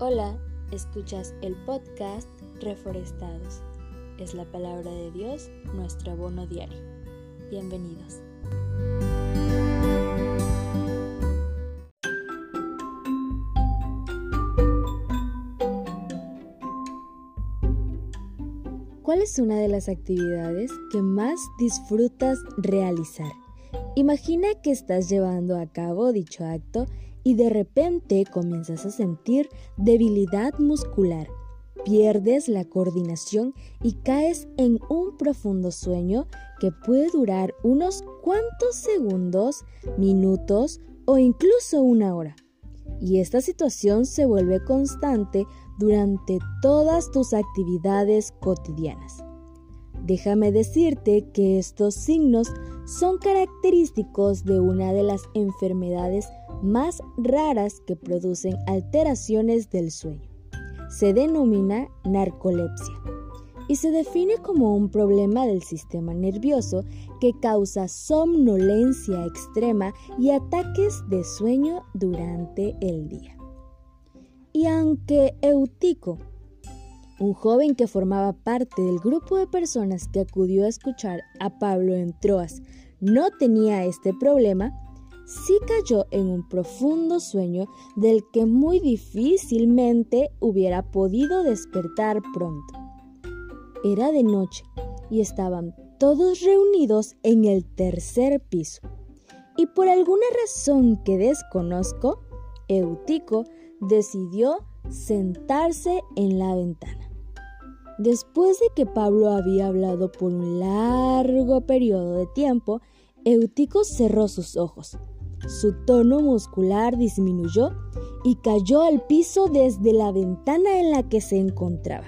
Hola, escuchas el podcast Reforestados. Es la palabra de Dios, nuestro abono diario. Bienvenidos. ¿Cuál es una de las actividades que más disfrutas realizar? Imagina que estás llevando a cabo dicho acto y de repente comienzas a sentir debilidad muscular, pierdes la coordinación y caes en un profundo sueño que puede durar unos cuantos segundos, minutos o incluso una hora. Y esta situación se vuelve constante durante todas tus actividades cotidianas. Déjame decirte que estos signos son característicos de una de las enfermedades más raras que producen alteraciones del sueño. Se denomina narcolepsia y se define como un problema del sistema nervioso que causa somnolencia extrema y ataques de sueño durante el día. Y aunque Eutico, un joven que formaba parte del grupo de personas que acudió a escuchar a Pablo en Troas, no tenía este problema, sí cayó en un profundo sueño del que muy difícilmente hubiera podido despertar pronto. Era de noche y estaban todos reunidos en el tercer piso. Y por alguna razón que desconozco, Eutico decidió sentarse en la ventana. Después de que Pablo había hablado por un largo periodo de tiempo, Eutico cerró sus ojos su tono muscular disminuyó y cayó al piso desde la ventana en la que se encontraba.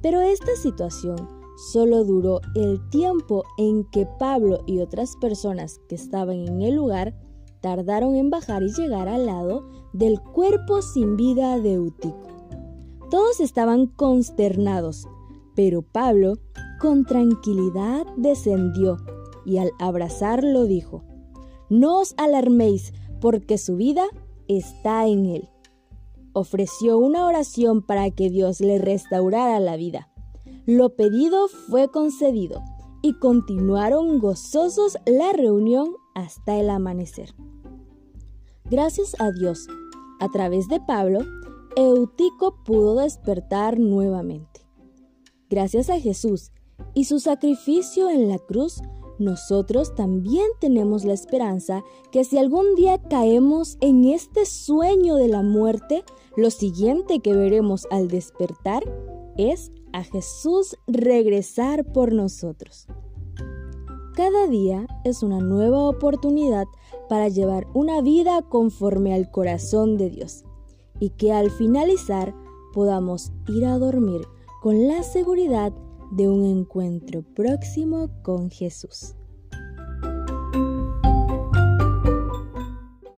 Pero esta situación solo duró el tiempo en que Pablo y otras personas que estaban en el lugar tardaron en bajar y llegar al lado del cuerpo sin vida de Eutico. Todos estaban consternados, pero Pablo con tranquilidad descendió y al abrazarlo dijo, no os alarméis, porque su vida está en él. Ofreció una oración para que Dios le restaurara la vida. Lo pedido fue concedido y continuaron gozosos la reunión hasta el amanecer. Gracias a Dios, a través de Pablo, Eutico pudo despertar nuevamente. Gracias a Jesús y su sacrificio en la cruz, nosotros también tenemos la esperanza que si algún día caemos en este sueño de la muerte, lo siguiente que veremos al despertar es a Jesús regresar por nosotros. Cada día es una nueva oportunidad para llevar una vida conforme al corazón de Dios y que al finalizar podamos ir a dormir con la seguridad de un encuentro próximo con Jesús.